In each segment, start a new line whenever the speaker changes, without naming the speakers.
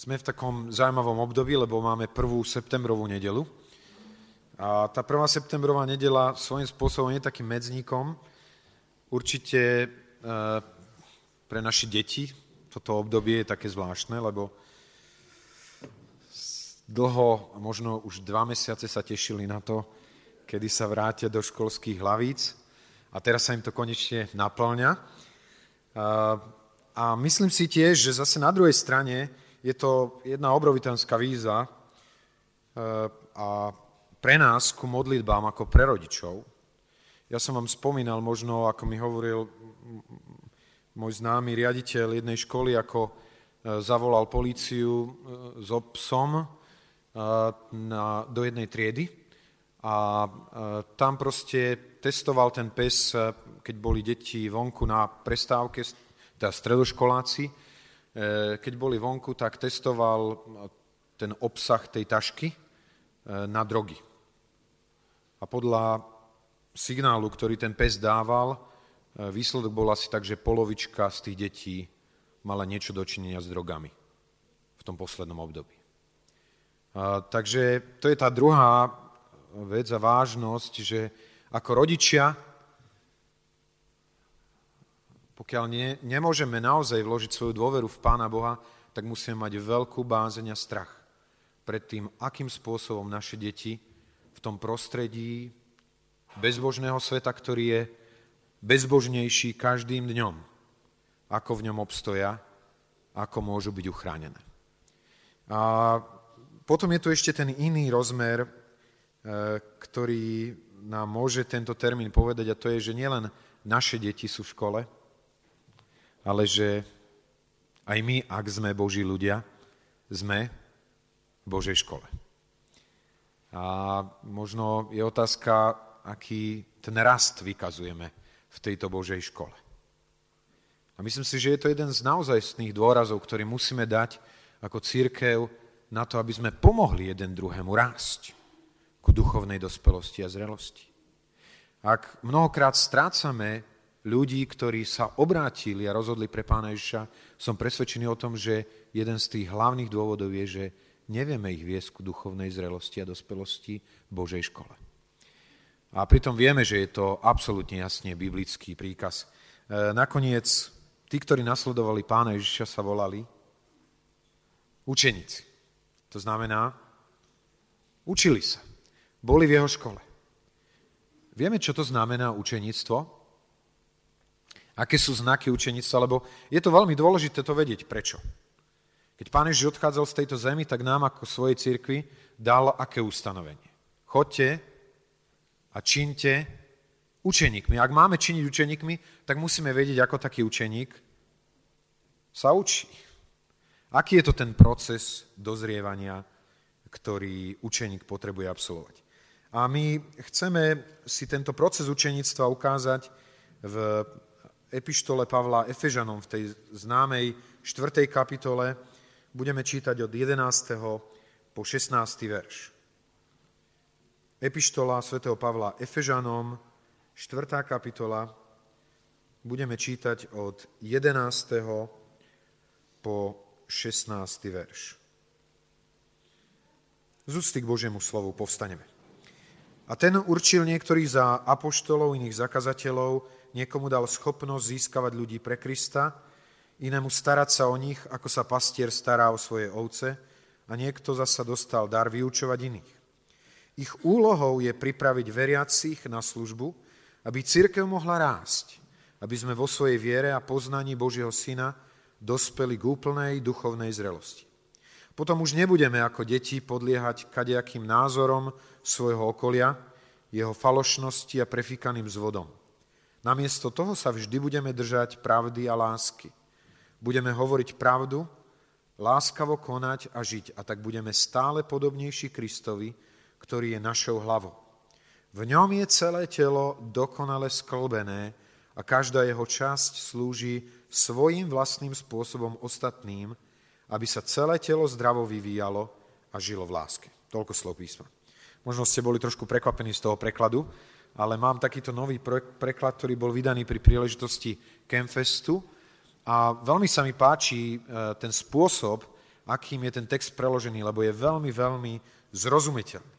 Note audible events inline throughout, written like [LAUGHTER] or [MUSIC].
Sme v takom zaujímavom období, lebo máme prvú septembrovú nedelu. A tá prvá septembrová nedela svojím spôsobom je takým medzníkom. Určite e, pre naše deti toto obdobie je také zvláštne, lebo dlho, možno už dva mesiace sa tešili na to, kedy sa vrátia do školských hlavíc a teraz sa im to konečne naplňa. A myslím si tiež, že zase na druhej strane je to jedna obrovitánska víza e, a pre nás ku modlitbám ako pre rodičov. Ja som vám spomínal možno, ako mi hovoril môj známy riaditeľ jednej školy, ako e, zavolal políciu e, s obsom na, do jednej triedy a tam proste testoval ten pes, keď boli deti vonku na prestávke, teda stredoškoláci, keď boli vonku, tak testoval ten obsah tej tašky e, na drogy. A podľa signálu, ktorý ten pes dával, výsledok bol asi tak, že polovička z tých detí mala niečo dočinenia s drogami v tom poslednom období. A, takže to je tá druhá vec a vážnosť, že ako rodičia pokiaľ nie, nemôžeme naozaj vložiť svoju dôveru v Pána Boha, tak musíme mať veľkú bázeň a strach pred tým, akým spôsobom naše deti v tom prostredí bezbožného sveta, ktorý je bezbožnejší každým dňom, ako v ňom obstoja, ako môžu byť uchránené. A potom je tu ešte ten iný rozmer, e, ktorý nám môže tento termín povedať, a to je, že nielen naše deti sú v škole, ale že aj my, ak sme Boží ľudia, sme v Božej škole. A možno je otázka, aký ten rast vykazujeme v tejto Božej škole. A myslím si, že je to jeden z naozajstných dôrazov, ktorý musíme dať ako církev na to, aby sme pomohli jeden druhému rásť ku duchovnej dospelosti a zrelosti. Ak mnohokrát strácame ľudí, ktorí sa obrátili a rozhodli pre pána Ježiša, som presvedčený o tom, že jeden z tých hlavných dôvodov je, že nevieme ich viesť ku duchovnej zrelosti a dospelosti Božej škole. A pritom vieme, že je to absolútne jasne biblický príkaz. E, nakoniec, tí, ktorí nasledovali pána Ježiša, sa volali učeníci. To znamená, učili sa. Boli v jeho škole. Vieme, čo to znamená učeníctvo? Aké sú znaky učenictva, lebo je to veľmi dôležité to vedieť. Prečo? Keď Pán Ježiš odchádzal z tejto zemi, tak nám ako svojej cirkvi dal aké ustanovenie. Chodte a činte učeníkmi. Ak máme činiť učeníkmi, tak musíme vedieť, ako taký učeník sa učí. Aký je to ten proces dozrievania, ktorý učeník potrebuje absolvovať. A my chceme si tento proces učeníctva ukázať v epištole Pavla Efežanom v tej známej 4. kapitole budeme čítať od 11. po 16. verš. Epištola svätého Pavla Efežanom, 4. kapitola, budeme čítať od 11. po 16. verš. Z ústy k Božiemu slovu povstaneme. A ten určil niektorých za apoštolov, iných zakazateľov, Niekomu dal schopnosť získavať ľudí pre Krista, inému starať sa o nich, ako sa pastier stará o svoje ovce a niekto zasa dostal dar vyučovať iných. Ich úlohou je pripraviť veriacich na službu, aby církev mohla rásť, aby sme vo svojej viere a poznaní Božieho Syna dospeli k úplnej duchovnej zrelosti. Potom už nebudeme ako deti podliehať kadejakým názorom svojho okolia, jeho falošnosti a prefíkaným zvodom. Namiesto toho sa vždy budeme držať pravdy a lásky. Budeme hovoriť pravdu, láskavo konať a žiť a tak budeme stále podobnejší Kristovi, ktorý je našou hlavou. V ňom je celé telo dokonale sklbené a každá jeho časť slúži svojim vlastným spôsobom ostatným, aby sa celé telo zdravo vyvíjalo a žilo v láske. Toľko slov písma. Možno ste boli trošku prekvapení z toho prekladu, ale mám takýto nový preklad, ktorý bol vydaný pri príležitosti Campfestu a veľmi sa mi páči e, ten spôsob, akým je ten text preložený, lebo je veľmi, veľmi zrozumiteľný.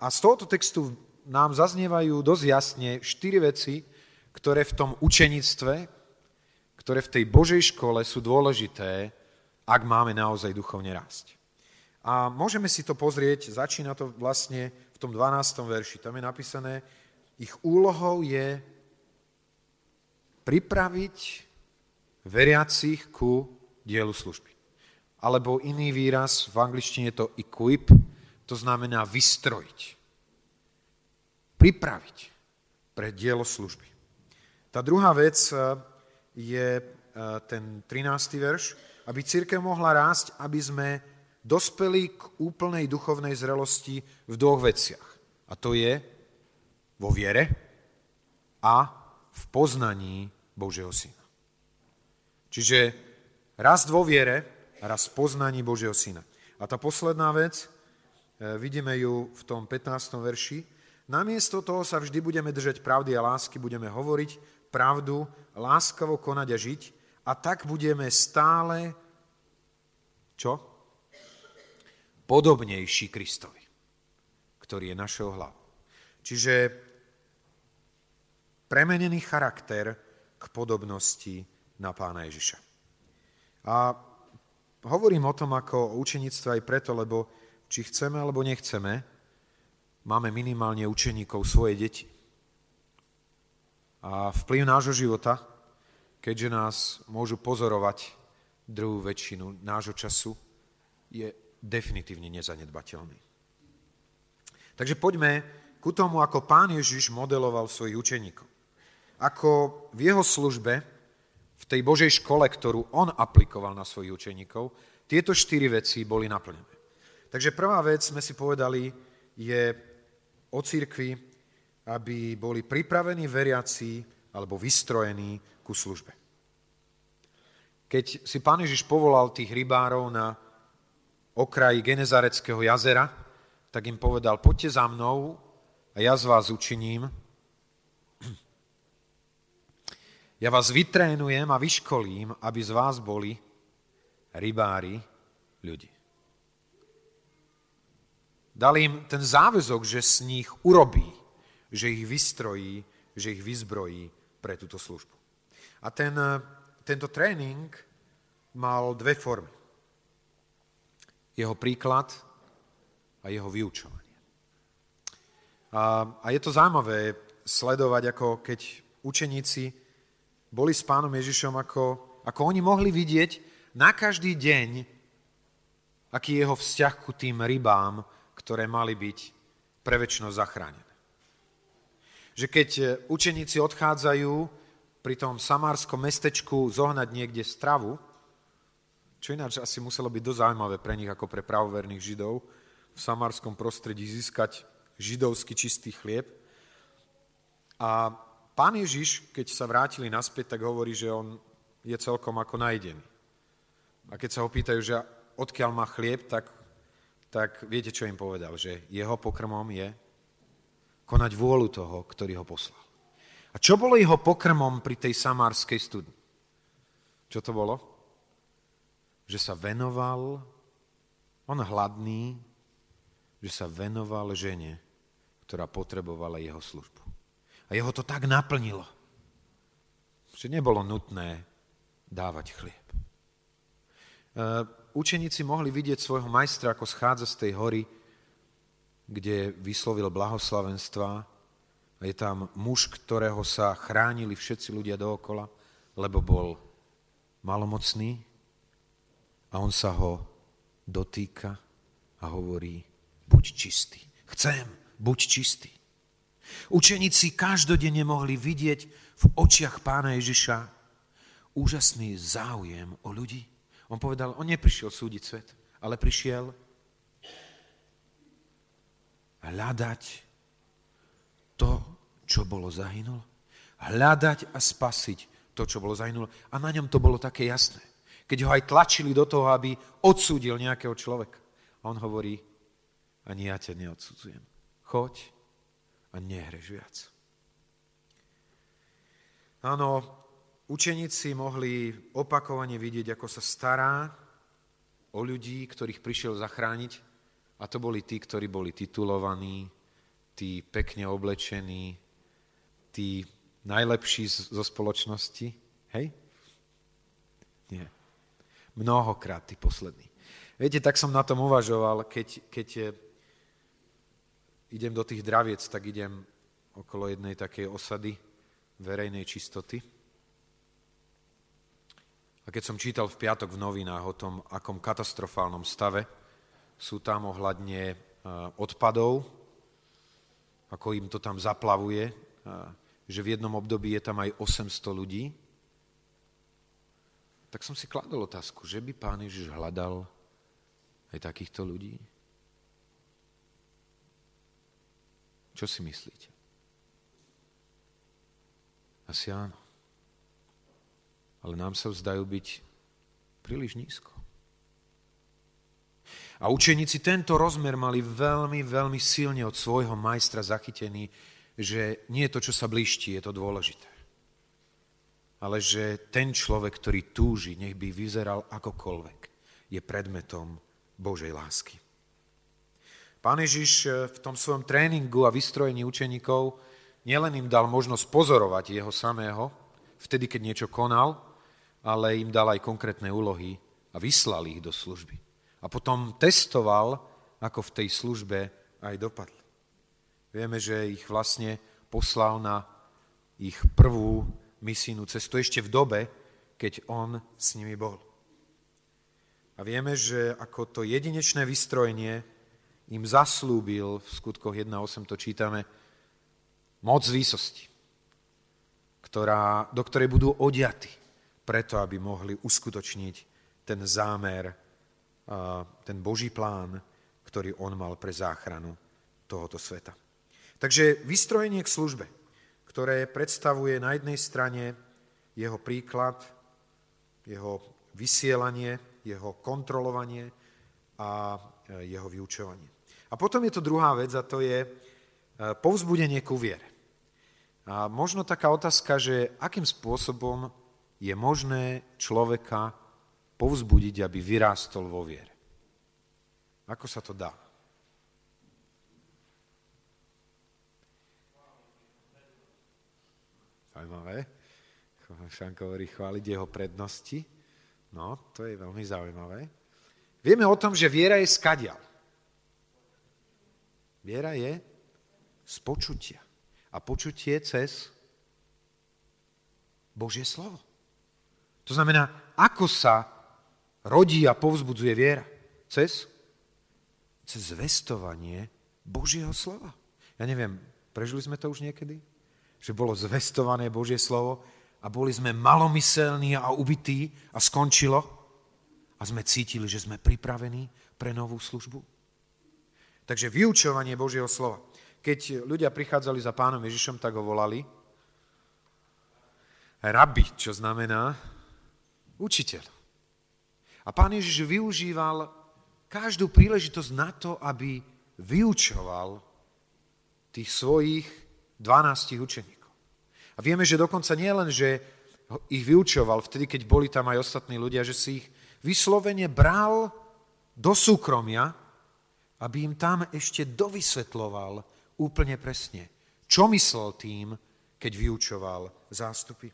A z tohoto textu nám zaznievajú dosť jasne štyri veci, ktoré v tom učenictve, ktoré v tej Božej škole sú dôležité, ak máme naozaj duchovne rásť. A môžeme si to pozrieť, začína to vlastne v tom 12. verši. Tam je napísané, ich úlohou je pripraviť veriacich ku dielu služby. Alebo iný výraz, v angličtine je to equip, to znamená vystrojiť. Pripraviť pre dielo služby. Tá druhá vec eh, je eh, ten 13. verš, aby církev mohla rásť, aby sme dospeli k úplnej duchovnej zrelosti v dvoch veciach. A to je vo viere a v poznaní Božieho Syna. Čiže rast vo viere rast v poznaní Božieho Syna. A tá posledná vec, e, vidíme ju v tom 15. verši, namiesto toho sa vždy budeme držať pravdy a lásky, budeme hovoriť pravdu, láskavo konať a žiť a tak budeme stále čo? Podobnejší Kristovi, ktorý je našou hlavou. Čiže premenený charakter k podobnosti na pána Ježiša. A hovorím o tom ako o učenictve aj preto, lebo či chceme alebo nechceme, máme minimálne učeníkov svoje deti. A vplyv nášho života, keďže nás môžu pozorovať druhú väčšinu nášho času, je definitívne nezanedbateľný. Takže poďme ku tomu, ako pán Ježiš modeloval svojich učeníkov. Ako v jeho službe, v tej Božej škole, ktorú on aplikoval na svojich učeníkov, tieto štyri veci boli naplnené. Takže prvá vec, sme si povedali, je o církvi, aby boli pripravení veriaci alebo vystrojení ku službe. Keď si pán Ježiš povolal tých rybárov na okraji Genezareckého jazera, tak im povedal, poďte za mnou a ja z vás učiním. [CLEARS THROAT] Ja vás vytrénujem a vyškolím, aby z vás boli rybári ľudí. Dal im ten záväzok, že z nich urobí, že ich vystrojí, že ich vyzbrojí pre túto službu. A ten, tento tréning mal dve formy jeho príklad a jeho vyučovanie. A, a je to zaujímavé sledovať, ako keď učeníci boli s pánom Ježišom, ako, ako oni mohli vidieť na každý deň, aký je jeho vzťah ku tým rybám, ktoré mali byť pre väčšnosť zachránené. Že keď učeníci odchádzajú pri tom samárskom mestečku zohnať niekde stravu, čo ináč asi muselo byť dosť zaujímavé pre nich ako pre pravoverných Židov v samárskom prostredí získať židovský čistý chlieb. A pán Ježiš, keď sa vrátili naspäť, tak hovorí, že on je celkom ako najdený. A keď sa ho pýtajú, že odkiaľ má chlieb, tak, tak viete, čo im povedal, že jeho pokrmom je konať vôľu toho, ktorý ho poslal. A čo bolo jeho pokrmom pri tej samárskej studni? Čo to bolo? Že sa venoval, on hladný, že sa venoval žene, ktorá potrebovala jeho službu. A jeho to tak naplnilo, že nebolo nutné dávať chlieb. E, učeníci mohli vidieť svojho majstra, ako schádza z tej hory, kde vyslovil blahoslavenstva je tam muž, ktorého sa chránili všetci ľudia dookola, lebo bol malomocný, a on sa ho dotýka a hovorí, buď čistý. Chcem, buď čistý. Učeníci každodenne mohli vidieť v očiach pána Ježiša úžasný záujem o ľudí. On povedal, on neprišiel súdiť svet, ale prišiel hľadať to, čo bolo zahynulo. Hľadať a spasiť to, čo bolo zahynulo. A na ňom to bolo také jasné keď ho aj tlačili do toho, aby odsúdil nejakého človeka. A on hovorí, ani ja ťa neodsudzujem. Choď a nehreš viac. Áno, učeníci mohli opakovane vidieť, ako sa stará o ľudí, ktorých prišiel zachrániť a to boli tí, ktorí boli titulovaní, tí pekne oblečení, tí najlepší zo spoločnosti. Hej? Nie. Mnohokrát tí poslední. Viete, tak som na tom uvažoval, keď, keď idem do tých draviec, tak idem okolo jednej takej osady verejnej čistoty. A keď som čítal v piatok v novinách o tom, akom katastrofálnom stave sú tam ohľadne e, odpadov, ako im to tam zaplavuje, e, že v jednom období je tam aj 800 ľudí, tak som si kladol otázku, že by pán Ježiš hľadal aj takýchto ľudí? Čo si myslíte? Asi áno. Ale nám sa vzdajú byť príliš nízko. A učeníci tento rozmer mali veľmi, veľmi silne od svojho majstra zachytený, že nie je to, čo sa blíšti, je to dôležité. Ale že ten človek, ktorý túži, nech by vyzeral akokoľvek, je predmetom Božej lásky. Pán Ježiš eh, v tom svojom tréningu a vystrojení učeníkov nielen im dal možnosť pozorovať jeho samého, vtedy, keď niečo konal, ale im dal aj konkrétne úlohy a vyslal ich do služby. A potom testoval, ako v tej službe aj dopadli. Vieme, že ich vlastne poslal na ich prvú misijnú cestu ešte v dobe, keď on s nimi bol. A vieme, že ako to jedinečné vystrojenie im zaslúbil, v skutkoch 1.8 to čítame, moc výsosti, ktorá, do ktorej budú odiaty, preto aby mohli uskutočniť ten zámer, ten Boží plán, ktorý on mal pre záchranu tohoto sveta. Takže vystrojenie k službe, ktoré predstavuje na jednej strane jeho príklad, jeho vysielanie, jeho kontrolovanie a e, jeho vyučovanie. A potom je to druhá vec a to je e, povzbudenie ku viere. A možno taká otázka, že akým spôsobom je možné človeka povzbudiť, aby vyrástol vo viere. Ako sa to dá? Zaujímavé. Šanko hovorí chváliť jeho prednosti. No, to je veľmi zaujímavé. Vieme o tom, že viera je skadial. Viera je z počutia. A počutie cez Božie slovo. To znamená, ako sa rodí a povzbudzuje viera? Cez? Cez zvestovanie Božieho slova. Ja neviem, prežili sme to už niekedy? Že bolo zvestované Božie slovo a boli sme malomyselní a ubití a skončilo a sme cítili, že sme pripravení pre novú službu? Takže vyučovanie Božieho slova. Keď ľudia prichádzali za pánom Ježišom, tak ho volali rabi, čo znamená učiteľ. A pán Ježiš využíval každú príležitosť na to, aby vyučoval tých svojich 12 učeníkov. A vieme, že dokonca nie len, že ich vyučoval vtedy, keď boli tam aj ostatní ľudia, že si ich vyslovene bral do súkromia aby im tam ešte dovysvetloval úplne presne, čo myslel tým, keď vyučoval zástupy.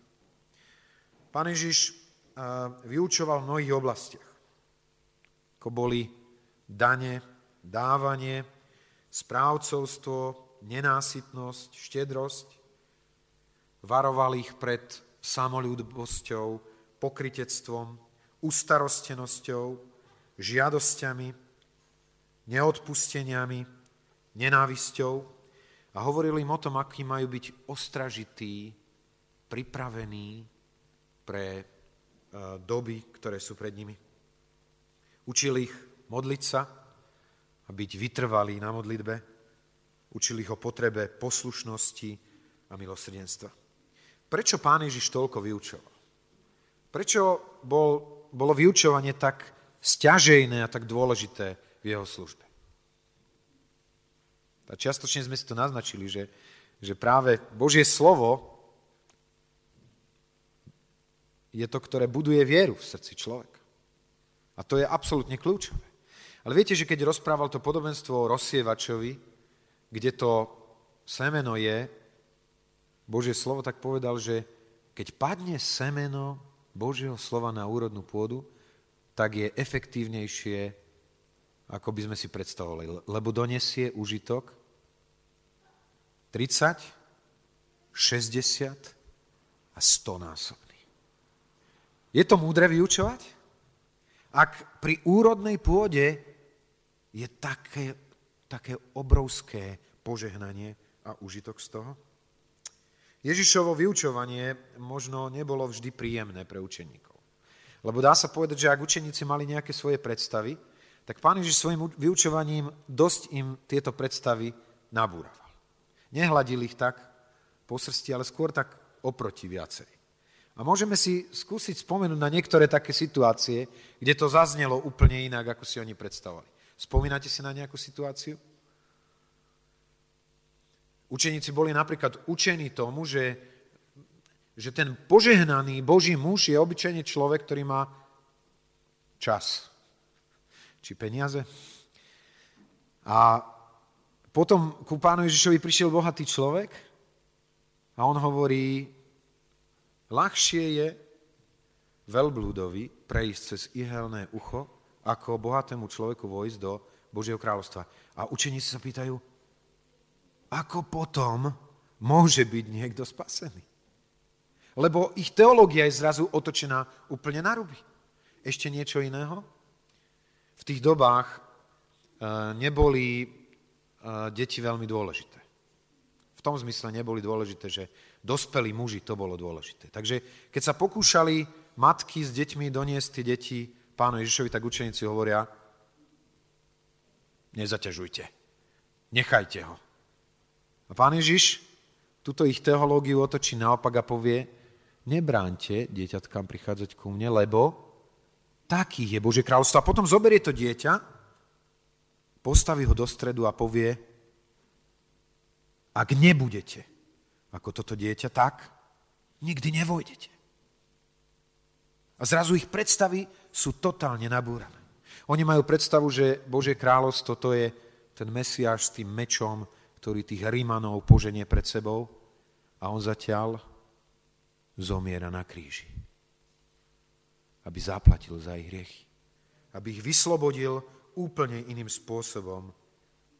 Pán Ježiš vyučoval v mnohých oblastiach, ako boli dane, dávanie, správcovstvo, nenásytnosť, štedrosť. Varoval ich pred samolúdbosťou, pokritectvom, ustarostenosťou, žiadosťami, neodpusteniami, nenávisťou a hovorili im o tom, aký majú byť ostražití, pripravení pre e, doby, ktoré sú pred nimi. Učil ich modliť sa a byť vytrvalí na modlitbe. Učil ich o potrebe poslušnosti a milosrdenstva. Prečo pán Ježiš toľko vyučoval? Prečo bol, bolo vyučovanie tak stiažejné a tak dôležité v jeho službe. A čiastočne sme si to naznačili, že, že práve Božie slovo je to, ktoré buduje vieru v srdci človeka. A to je absolútne kľúčové. Ale viete, že keď rozprával to podobenstvo o rozsievačovi, kde to semeno je, Božie slovo, tak povedal, že keď padne semeno Božieho slova na úrodnú pôdu, tak je efektívnejšie, ako by sme si predstavovali, lebo donesie užitok 30, 60 a 100 násobný. Je to múdre vyučovať? Ak pri úrodnej pôde je také, také obrovské požehnanie a užitok z toho? Ježišovo vyučovanie možno nebolo vždy príjemné pre učeníkov. Lebo dá sa povedať, že ak učeníci mali nejaké svoje predstavy, tak pán Ježiš svojim vyučovaním dosť im tieto predstavy nabúraval. Nehladil ich tak po srsti, ale skôr tak oproti viacej. A môžeme si skúsiť spomenúť na niektoré také situácie, kde to zaznelo úplne inak, ako si oni predstavovali. Spomínate si na nejakú situáciu? Učeníci boli napríklad učení tomu, že, že ten požehnaný Boží muž je obyčajne človek, ktorý má čas. Či peniaze. A potom ku pánu Ježišovi prišiel bohatý človek a on hovorí, ľahšie je veľblúdovi prejsť cez ihelné ucho, ako bohatému človeku vojsť do Božieho kráľovstva. A učeníci sa pýtajú, ako potom môže byť niekto spasený? Lebo ich teológia je zrazu otočená úplne na ruby. Ešte niečo iného? V tých dobách e, neboli e, deti veľmi dôležité. V tom zmysle neboli dôležité, že dospelí muži to bolo dôležité. Takže keď sa pokúšali matky s deťmi doniesť tie deti pánu Ježišovi, tak učeníci hovoria, nezaťažujte, nechajte ho. A pán Ježiš túto ich teológiu otočí naopak a povie, nebránte dieťatkám prichádzať ku mne, lebo taký je Božie kráľovstvo. A potom zoberie to dieťa, postaví ho do stredu a povie, ak nebudete ako toto dieťa, tak nikdy nevojdete. A zrazu ich predstavy sú totálne nabúrané. Oni majú predstavu, že Božie kráľovstvo to je ten Mesiáš s tým mečom, ktorý tých Rímanov poženie pred sebou a on zatiaľ zomiera na kríži. Aby zaplatil za ich hriechy. Aby ich vyslobodil úplne iným spôsobom,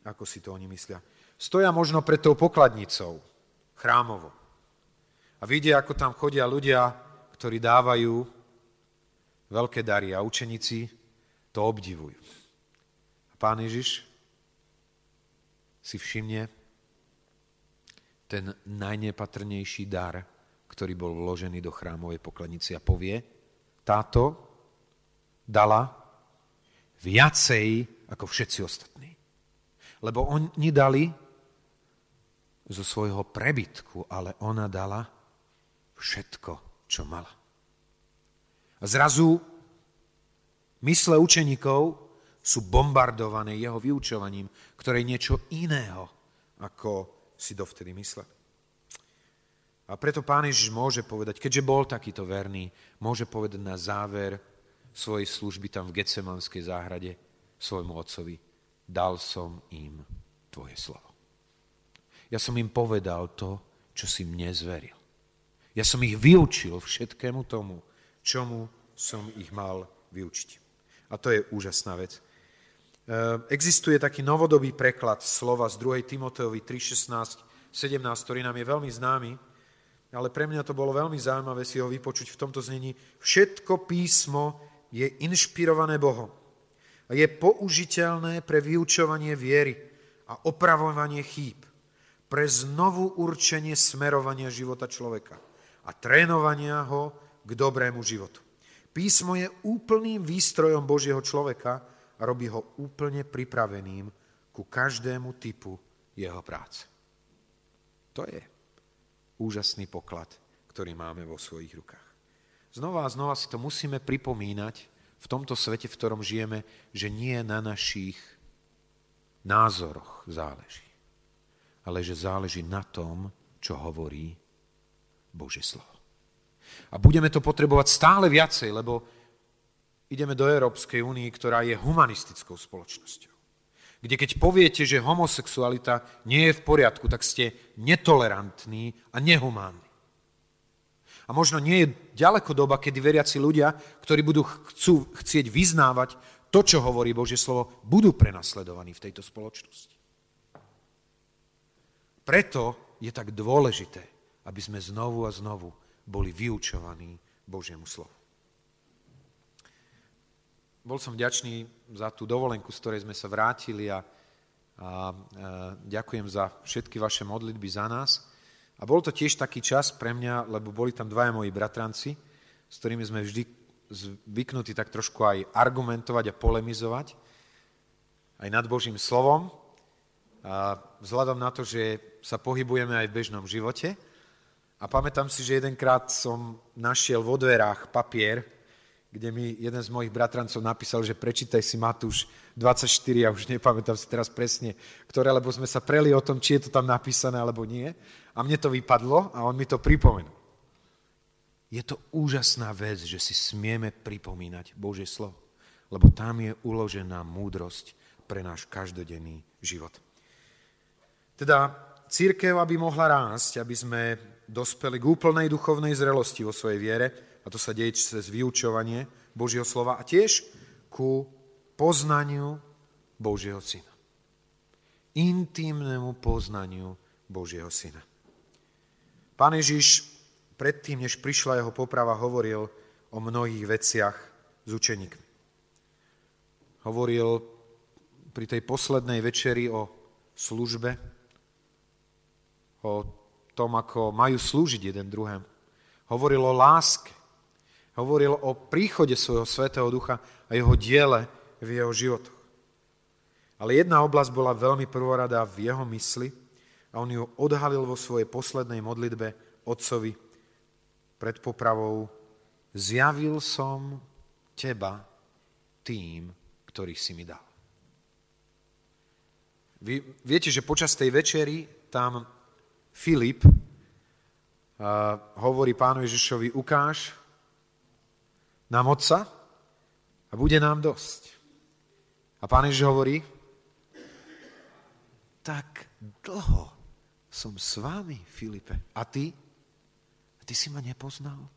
ako si to oni myslia. Stoja možno pred tou pokladnicou, chrámovo. A vidia, ako tam chodia ľudia, ktorí dávajú veľké dary a učeníci to obdivujú. A pán Ježiš si všimne ten najnepatrnejší dar, ktorý bol vložený do chrámovej pokladnice a povie, táto dala viacej ako všetci ostatní. Lebo oni dali zo svojho prebytku, ale ona dala všetko, čo mala. Zrazu mysle učeníkov sú bombardované jeho vyučovaním, ktoré je niečo iného, ako si dovtedy mysleli. A preto Pán Ježiš môže povedať, keďže bol takýto verný, môže povedať na záver svojej služby tam v Getsemanskej záhrade svojmu otcovi, dal som im tvoje slovo. Ja som im povedal to, čo si mne zveril. Ja som ich vyučil všetkému tomu, čomu som ich mal vyučiť. A to je úžasná vec. Ehm, existuje taký novodobý preklad slova z 2. Timoteovi 3.16, 17, ktorý nám je veľmi známy, ale pre mňa to bolo veľmi zaujímavé si ho vypočuť v tomto znení. Všetko písmo je inšpirované Bohom a je použiteľné pre vyučovanie viery a opravovanie chýb, pre znovu určenie smerovania života človeka a trénovania ho k dobrému životu. Písmo je úplným výstrojom Božieho človeka, a robí ho úplne pripraveným ku každému typu jeho práce. To je úžasný poklad, ktorý máme vo svojich rukách. Znova a znova si to musíme pripomínať v tomto svete, v ktorom žijeme, že nie na našich názoroch záleží, ale že záleží na tom, čo hovorí Božie slovo. A budeme to potrebovať stále viacej, lebo ideme do Európskej únie, ktorá je humanistickou spoločnosťou. Kde keď poviete, že homosexualita nie je v poriadku, tak ste netolerantní a nehumánni. A možno nie je ďaleko doba, kedy veriaci ľudia, ktorí budú chcú, chcieť vyznávať to, čo hovorí Božie slovo, budú prenasledovaní v tejto spoločnosti. Preto je tak dôležité, aby sme znovu a znovu boli vyučovaní Božiemu slovu. Bol som vďačný za tú dovolenku, z ktorej sme sa vrátili a, a, a ďakujem za všetky vaše modlitby za nás. A bol to tiež taký čas pre mňa, lebo boli tam dvaja moji bratranci, s ktorými sme vždy zvyknutí tak trošku aj argumentovať a polemizovať aj nad Božím slovom. A vzhľadom na to, že sa pohybujeme aj v bežnom živote. A pamätám si, že jedenkrát som našiel vo dverách papier, kde mi jeden z mojich bratrancov napísal, že prečítaj si Matúš 24, ja už nepamätám si teraz presne, ktoré, lebo sme sa preli o tom, či je to tam napísané alebo nie. A mne to vypadlo a on mi to pripomenul. Je to úžasná vec, že si smieme pripomínať Božie slovo, lebo tam je uložená múdrosť pre náš každodenný život. Teda církev, aby mohla rásť, aby sme dospeli k úplnej duchovnej zrelosti vo svojej viere, a to sa deje cez vyučovanie Božieho slova a tiež ku poznaniu Božieho syna. Intimnému poznaniu Božieho syna. Pán Ježiš predtým, než prišla jeho poprava, hovoril o mnohých veciach s učeníkmi. Hovoril pri tej poslednej večeri o službe, o tom, ako majú slúžiť jeden druhému. Hovoril o láske, Hovoril o príchode svojho Svetého Ducha a jeho diele v jeho životoch. Ale jedna oblasť bola veľmi prvoradá v jeho mysli a on ju odhalil vo svojej poslednej modlitbe otcovi pred popravou. Zjavil som teba tým, ktorých si mi dal. Vy viete, že počas tej večery tam Filip uh, hovorí pánu Ježišovi, ukáž nám Otca a bude nám dosť. A Pán Ježiš hovorí, tak dlho som s vami, Filipe. A ty? A ty si ma nepoznal?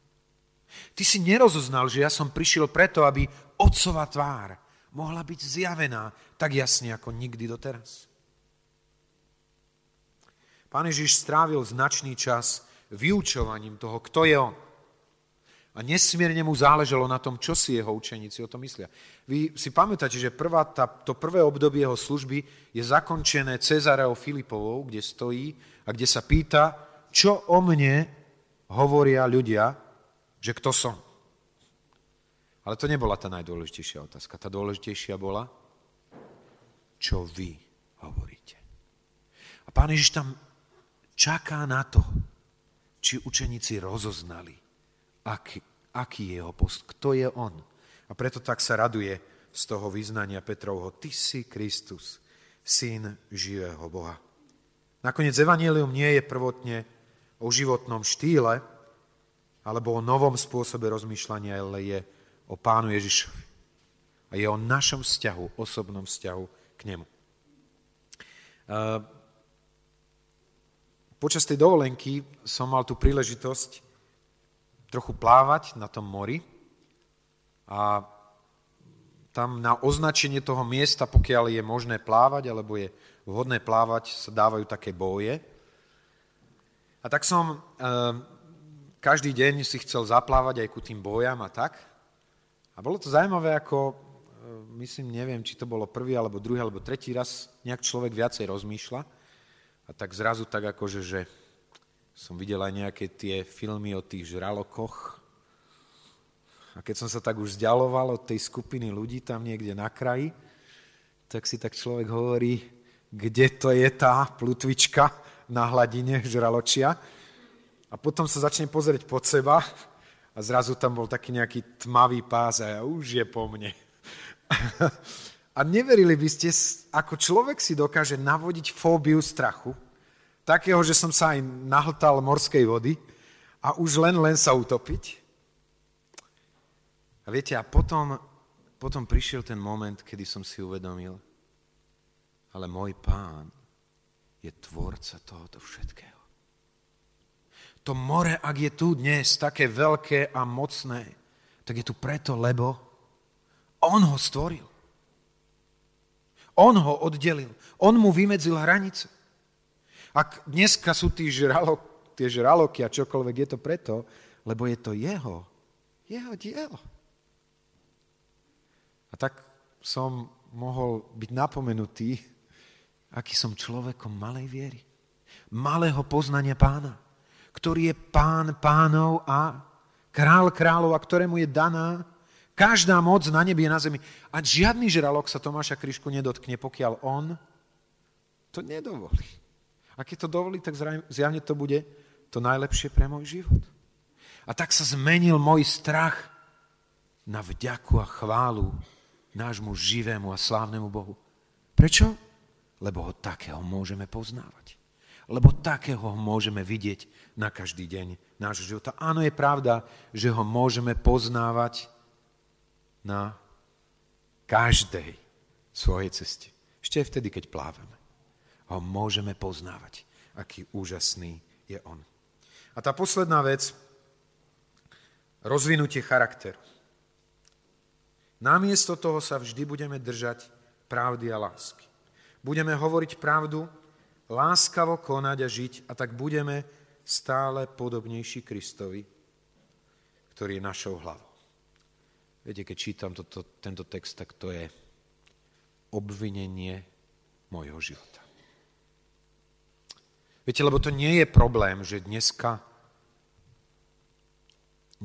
Ty si nerozoznal, že ja som prišiel preto, aby otcová tvár mohla byť zjavená tak jasne ako nikdy doteraz. Pán Ježiš strávil značný čas vyučovaním toho, kto je on. A nesmierne mu záležalo na tom, čo si jeho učeníci o tom myslia. Vy si pamätáte, že prvá, tá, to prvé obdobie jeho služby je zakončené Cezareou Filipovou, kde stojí a kde sa pýta, čo o mne hovoria ľudia, že kto som. Ale to nebola tá najdôležitejšia otázka. Tá dôležitejšia bola, čo vy hovoríte. A pán Ježiš tam čaká na to, či učeníci rozoznali aký, aký je jeho post, kto je on. A preto tak sa raduje z toho vyznania Petrovho, ty si Kristus, syn živého Boha. Nakoniec Evangelium nie je prvotne o životnom štýle alebo o novom spôsobe rozmýšľania, ale je o pánu Ježišovi. A je o našom vzťahu, osobnom vzťahu k nemu. Počas tej dovolenky som mal tú príležitosť trochu plávať na tom mori a tam na označenie toho miesta, pokiaľ je možné plávať alebo je vhodné plávať, sa dávajú také boje. A tak som e, každý deň si chcel zaplávať aj ku tým bojam a tak. A bolo to zaujímavé, ako, e, myslím, neviem, či to bolo prvý, alebo druhý, alebo tretí raz nejak človek viacej rozmýšľa. A tak zrazu tak akože, že som videl aj nejaké tie filmy o tých žralokoch. A keď som sa tak už vzdialoval od tej skupiny ľudí tam niekde na kraji, tak si tak človek hovorí, kde to je tá plutvička na hladine žraločia. A potom sa začne pozrieť pod seba a zrazu tam bol taký nejaký tmavý pás a už je po mne. [LAUGHS] A neverili by ste, ako človek si dokáže navodiť fóbiu strachu, takého, že som sa aj nahltal morskej vody a už len, len sa utopiť. A viete, a potom potom prišiel ten moment, kedy som si uvedomil, ale môj pán je tvorca tohoto všetkého. To more, ak je tu dnes také veľké a mocné, tak je tu preto, lebo on ho stvoril. On ho oddelil. On mu vymedzil hranice. Ak dneska sú tí žralok, tie žraloky a čokoľvek, je to preto, lebo je to jeho, jeho dielo. A tak som mohol byť napomenutý, aký som človekom malej viery, malého poznania pána, ktorý je pán pánov a král kráľov a ktorému je daná každá moc na nebi a na zemi. A žiadny žralok sa Tomáša Kryšku nedotkne, pokiaľ on to nedovolí. A keď to dovolí, tak zjavne to bude to najlepšie pre môj život. A tak sa zmenil môj strach na vďaku a chválu nášmu živému a slávnemu Bohu. Prečo? Lebo ho takého môžeme poznávať. Lebo takého ho môžeme vidieť na každý deň nášho života. Áno, je pravda, že ho môžeme poznávať na každej svojej ceste. Ešte aj vtedy, keď plávame. Ho môžeme poznávať, aký úžasný je on. A tá posledná vec, rozvinutie charakteru. Namiesto toho sa vždy budeme držať pravdy a lásky. Budeme hovoriť pravdu, láskavo konať a žiť a tak budeme stále podobnejší Kristovi, ktorý je našou hlavou. Viete, keď čítam toto, tento text, tak to je obvinenie môjho života. Viete, lebo to nie je problém, že dneska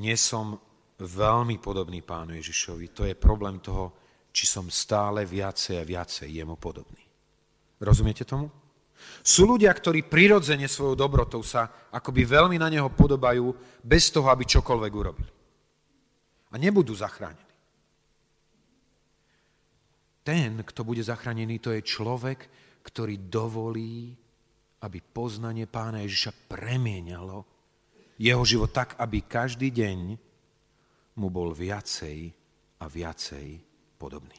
nie som veľmi podobný pánu Ježišovi. To je problém toho, či som stále viacej a viacej jemu podobný. Rozumiete tomu? Sú ľudia, ktorí prirodzene svojou dobrotou sa akoby veľmi na neho podobajú, bez toho, aby čokoľvek urobili. A nebudú zachránení. Ten, kto bude zachránený, to je človek, ktorý dovolí, aby poznanie pána Ježiša premieňalo jeho život tak, aby každý deň mu bol viacej a viacej podobný.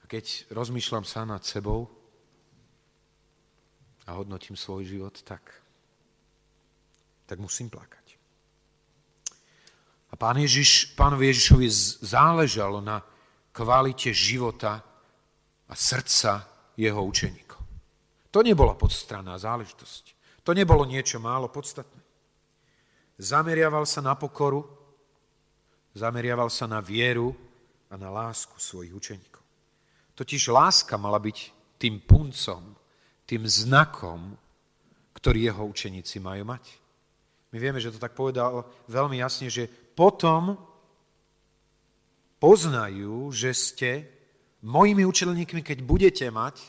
A keď rozmýšľam sa nad sebou a hodnotím svoj život, tak, tak musím plakať. A pán Ježiš, pánovi Ježišovi záležalo na kvalite života a srdca jeho učeníkov. To nebola podstranná záležitosť. To nebolo niečo málo podstatné. Zameriaval sa na pokoru, zameriaval sa na vieru a na lásku svojich učeníkov. Totiž láska mala byť tým puncom, tým znakom, ktorý jeho učeníci majú mať. My vieme, že to tak povedal veľmi jasne, že potom poznajú, že ste mojimi učeníkmi, keď budete mať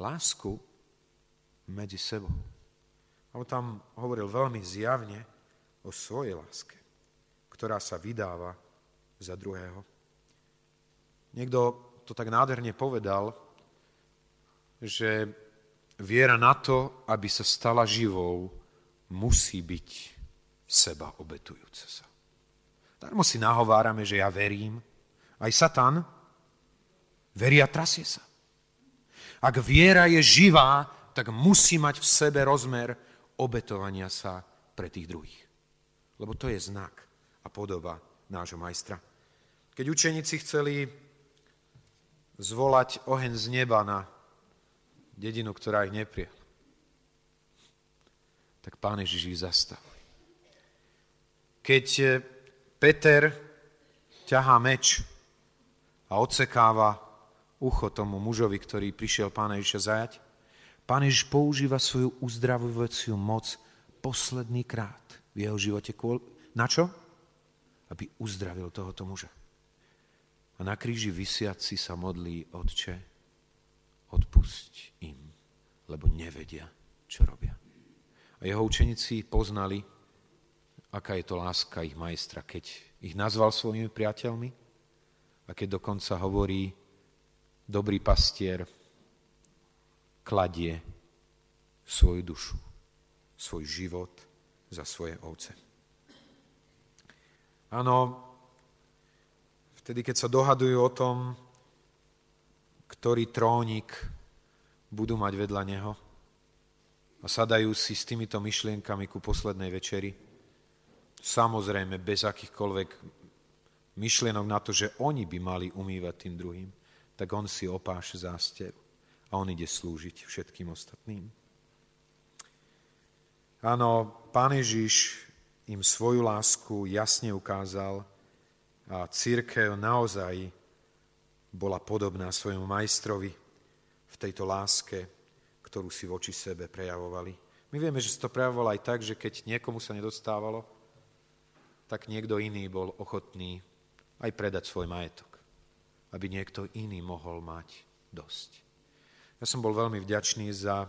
lásku medzi sebou. On tam hovoril veľmi zjavne o svojej láske, ktorá sa vydáva za druhého. Niekto to tak nádherne povedal, že viera na to, aby sa stala živou, musí byť seba obetujúca sa. Darmo si nahovárame, že ja verím. Aj Satan verí a trasie sa. Ak viera je živá, tak musí mať v sebe rozmer obetovania sa pre tých druhých. Lebo to je znak a podoba nášho majstra. Keď učeníci chceli zvolať oheň z neba na dedinu, ktorá ich neprie, tak pán Ježiš ich zastavil. Keď Peter ťahá meč a odsekáva ucho tomu mužovi, ktorý prišiel pána Ježiša zajať, Pán Ježiš používa svoju uzdravovaciu moc posledný krát v jeho živote. Na čo? Aby uzdravil tohoto muža. A na kríži vysiaci sa modlí, Otče, odpusť im, lebo nevedia, čo robia. A jeho učeníci poznali, aká je to láska ich majstra, keď ich nazval svojimi priateľmi a keď dokonca hovorí, dobrý pastier, kladie svoju dušu, svoj život za svoje ovce. Áno, Vtedy, keď sa dohadujú o tom, ktorý trónik budú mať vedľa neho a sadajú si s týmito myšlienkami ku poslednej večeri, samozrejme bez akýchkoľvek myšlienok na to, že oni by mali umývať tým druhým, tak on si opáše zásteru a on ide slúžiť všetkým ostatným. Áno, Pán Ježiš im svoju lásku jasne ukázal a církev naozaj bola podobná svojmu majstrovi v tejto láske, ktorú si voči sebe prejavovali. My vieme, že sa to prejavovalo aj tak, že keď niekomu sa nedostávalo, tak niekto iný bol ochotný aj predať svoj majetok, aby niekto iný mohol mať dosť. Ja som bol veľmi vďačný za,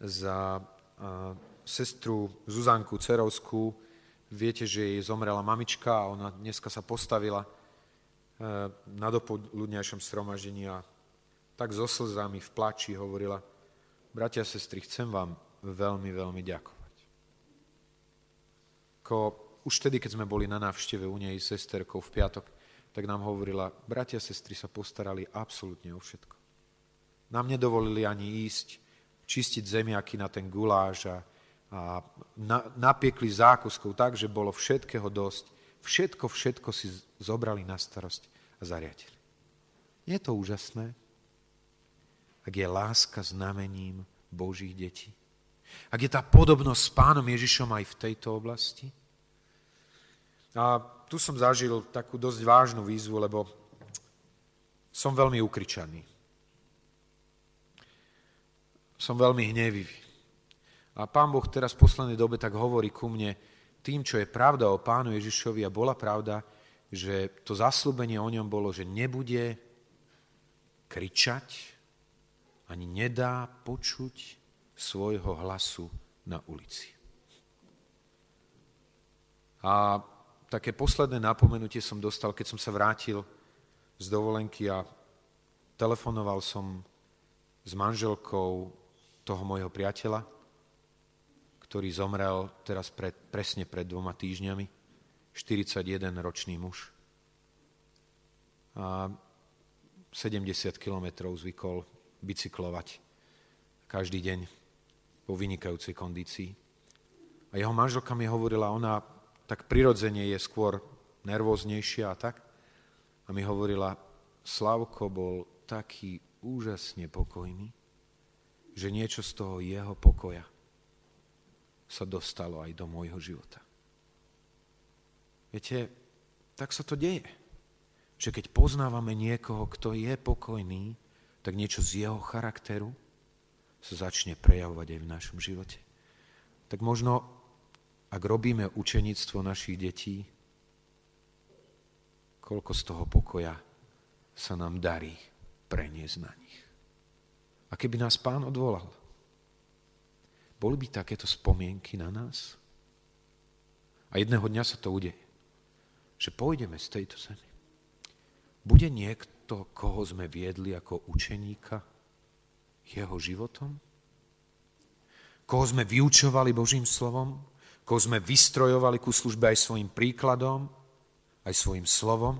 za a, sestru Zuzanku Cerovskú. Viete, že jej zomrela mamička a ona dneska sa postavila e, na dopoludňajšom stromažení a tak so slzami v plači hovorila, bratia a sestry, chcem vám veľmi, veľmi ďakovať. Ko už vtedy, keď sme boli na návšteve u nej s sesterkou v piatok, tak nám hovorila, bratia a sestry sa postarali absolútne o všetko. Nám nedovolili ani ísť čistiť zemiaky na ten guláš a, a na, napiekli zákuskov tak, že bolo všetkého dosť. Všetko, všetko si zobrali na starosť a zariadili. Je to úžasné? Ak je láska znamením Božích detí? Ak je tá podobnosť s pánom Ježišom aj v tejto oblasti? A tu som zažil takú dosť vážnu výzvu, lebo som veľmi ukričaný. Som veľmi hnevivý. A pán Boh teraz v poslednej dobe tak hovorí ku mne tým, čo je pravda o pánu Ježišovi a bola pravda, že to zaslúbenie o ňom bolo, že nebude kričať, ani nedá počuť svojho hlasu na ulici. A také posledné napomenutie som dostal, keď som sa vrátil z dovolenky a telefonoval som s manželkou toho môjho priateľa, ktorý zomrel teraz pred, presne pred dvoma týždňami, 41-ročný muž. A 70 kilometrov zvykol bicyklovať každý deň vo vynikajúcej kondícii. A jeho manželka mi hovorila, ona tak prirodzene je skôr nervóznejšia a tak. A mi hovorila, Slavko bol taký úžasne pokojný, že niečo z toho jeho pokoja sa dostalo aj do môjho života. Viete, tak sa to deje. Že keď poznávame niekoho, kto je pokojný, tak niečo z jeho charakteru sa začne prejavovať aj v našom živote. Tak možno ak robíme učeníctvo našich detí, koľko z toho pokoja sa nám darí preniesť na nich. A keby nás pán odvolal, boli by takéto spomienky na nás? A jedného dňa sa to udeje, že pôjdeme z tejto zemi. Bude niekto, koho sme viedli ako učeníka jeho životom? Koho sme vyučovali Božím slovom? koho sme vystrojovali ku službe aj svojim príkladom, aj svojim slovom,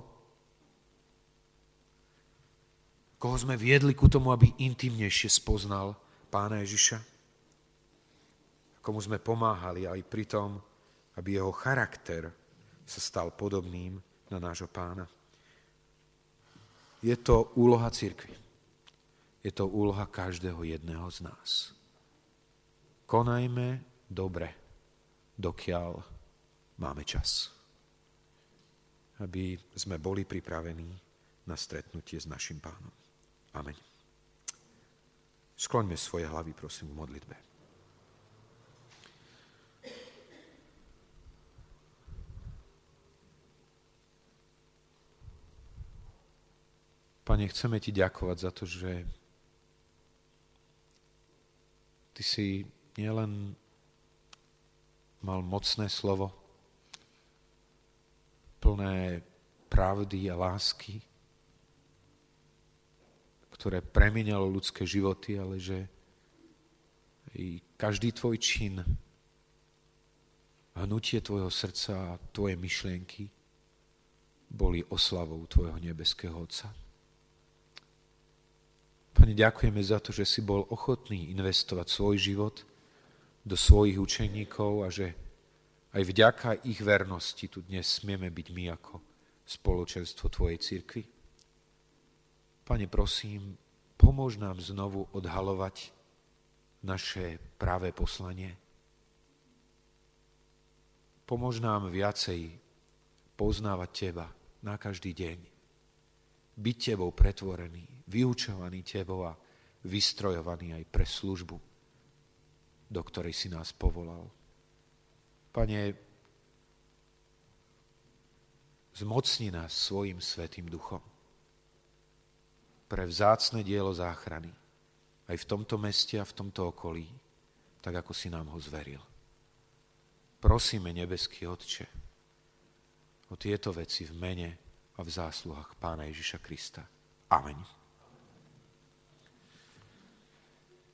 koho sme viedli ku tomu, aby intimnejšie spoznal pána Ježiša, komu sme pomáhali aj pri tom, aby jeho charakter sa stal podobným na nášho pána. Je to úloha církvy. Je to úloha každého jedného z nás. Konajme dobre dokiaľ máme čas. Aby sme boli pripravení na stretnutie s našim pánom. Amen. Skloňme svoje hlavy, prosím, v modlitbe. Pane, chceme Ti ďakovať za to, že Ty si nielen mal mocné slovo, plné pravdy a lásky, ktoré premenilo ľudské životy, ale že i každý tvoj čin, hnutie tvojho srdca a tvoje myšlienky boli oslavou Tvojho nebeského Otca. Pane, ďakujeme za to, že si bol ochotný investovať svoj život do svojich učeníkov a že aj vďaka ich vernosti tu dnes smieme byť my ako spoločenstvo Tvojej cirkvi. Pane, prosím, pomôž nám znovu odhalovať naše práve poslanie. Pomôž nám viacej poznávať Teba na každý deň. Byť Tebou pretvorený, vyučovaný Tebou a vystrojovaný aj pre službu, do ktorej si nás povolal. Pane, zmocni nás svojim svetým duchom pre vzácne dielo záchrany aj v tomto meste a v tomto okolí, tak ako si nám ho zveril. Prosíme, nebeský Otče, o tieto veci v mene a v zásluhách Pána Ježiša Krista. Amen.